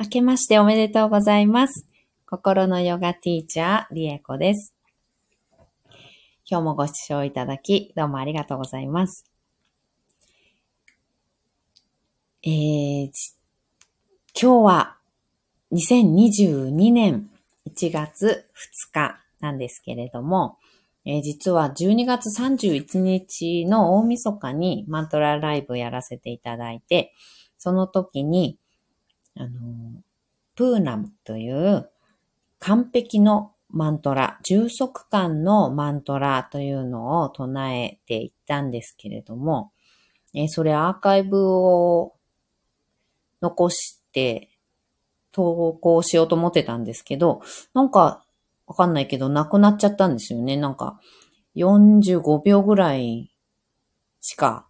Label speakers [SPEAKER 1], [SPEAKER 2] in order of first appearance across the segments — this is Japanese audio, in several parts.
[SPEAKER 1] 明けましておめでとうございます。心のヨガティーチャー、リエコです。今日もご視聴いただき、どうもありがとうございます。えー、今日は2022年1月2日なんですけれども、えー実は12月31日の大晦日にマントラライブやらせていただいて、その時に、あの、プーナムという完璧のマントラ、充足感のマントラというのを唱えていったんですけれども、えそれアーカイブを残して投稿しようと思ってたんですけど、なんかわかんないけどなくなっちゃったんですよね。なんか45秒ぐらいしか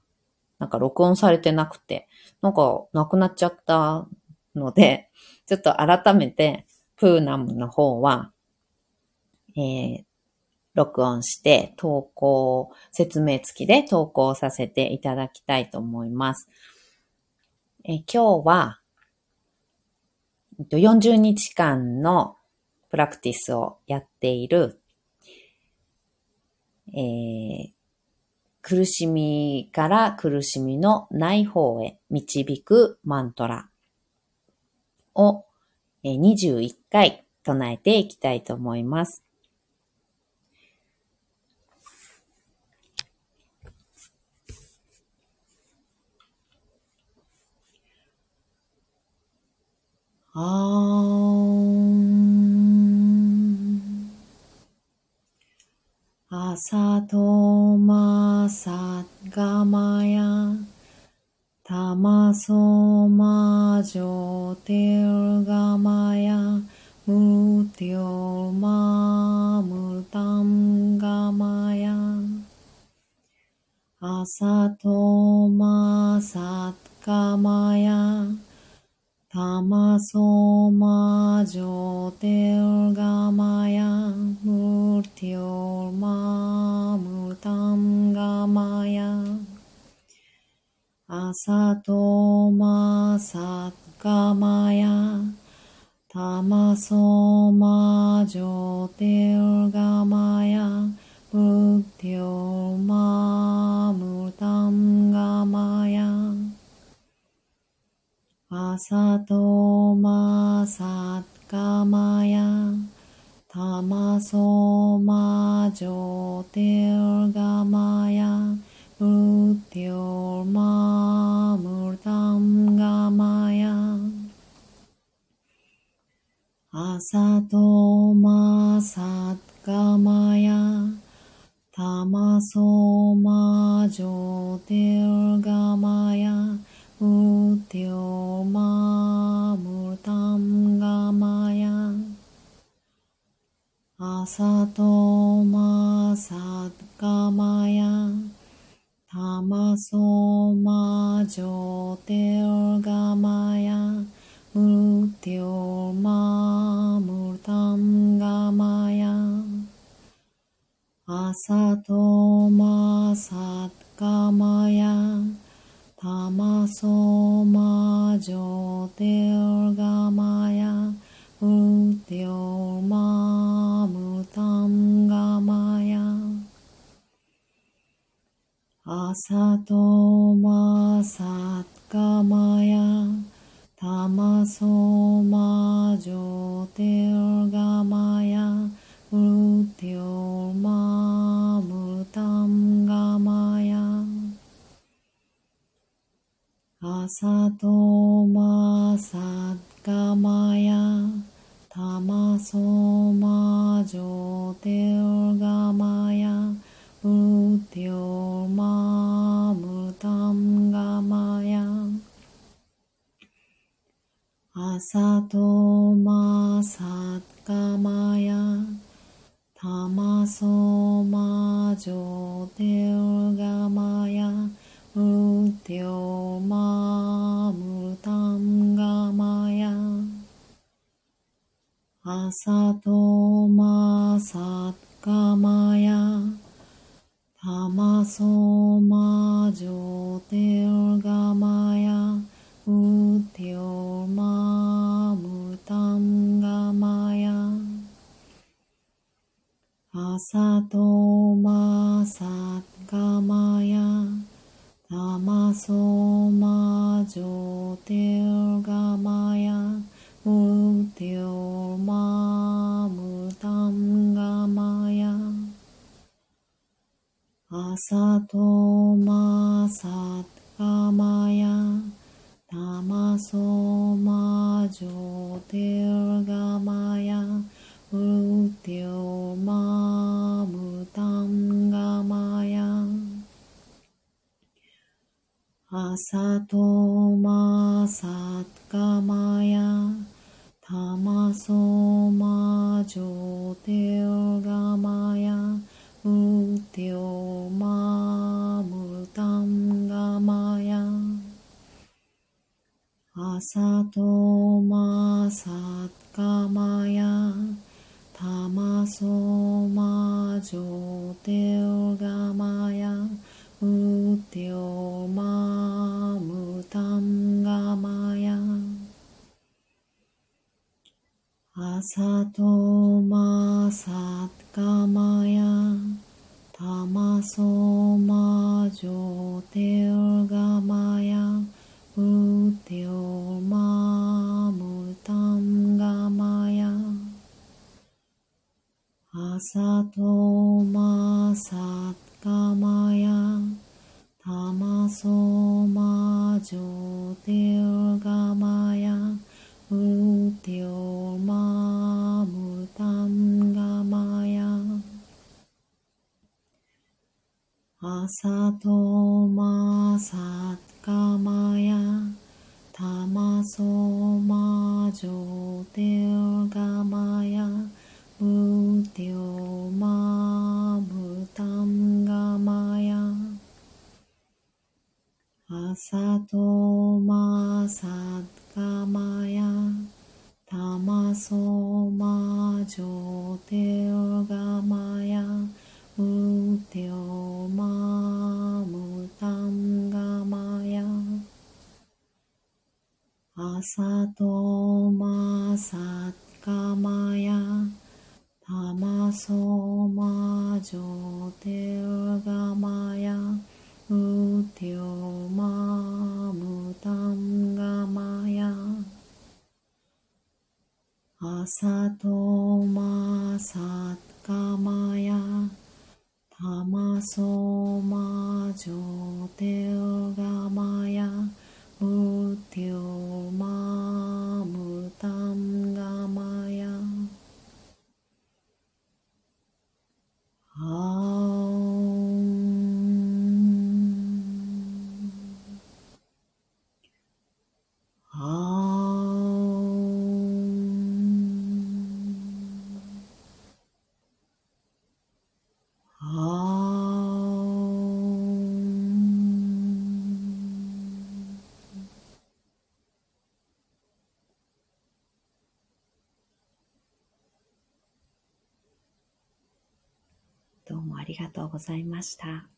[SPEAKER 1] なんか録音されてなくて、なんかなくなっちゃったので、ちょっと改めてプーナムの方は、えー録音して投稿、説明付きで投稿させていただきたいと思います。えー今日は、40日間のプラクティスをやっている、えー苦しみから苦しみのない方へ導くマントラを21回唱えていきたいと思います。あーん。朝とまさがまや。たまそまじょて朝とまさがまや。たまそまじょてるがまや。むてょまむたんがまや。朝とまさがまや。たまそまじょてるがまや。むてょまわさとまさかまやたまそまじょテるがまやうテオマまむタたんがまやサトとまさかまやたまそまじょてるがま त्योमामृतं गमय असतो मा सद्गमय तमसो मा ज्योतिर्गमय मृत्योर्मामृतं गमय असतो さとまさかまや。たまそまじょてるがまや。むてょまむたんがまや。朝と朝とまさがまや。たまそまじょてるがまや。むてょまむたんがまや。朝とまさがまや。たまそまさとまさがまや、たまそまじょてさとまさかまや。たまそまじょておがまや。うておまむたんがまや。あさとまさかまや。たまそまじょておがまや。うておまタンガマヤアサトマサッまや。たまそまじょてテオガマヤウテオマムタンガマヤアサトマサッカアサトマサかカマヤタマソマジョテルガマヤムテオマムタムガマヤアサト朝とまさがまや、たまそまじょてるがまや、むてるまむたんがまや、朝とまさがまや、たまそまじょてるどうもありがとうございました。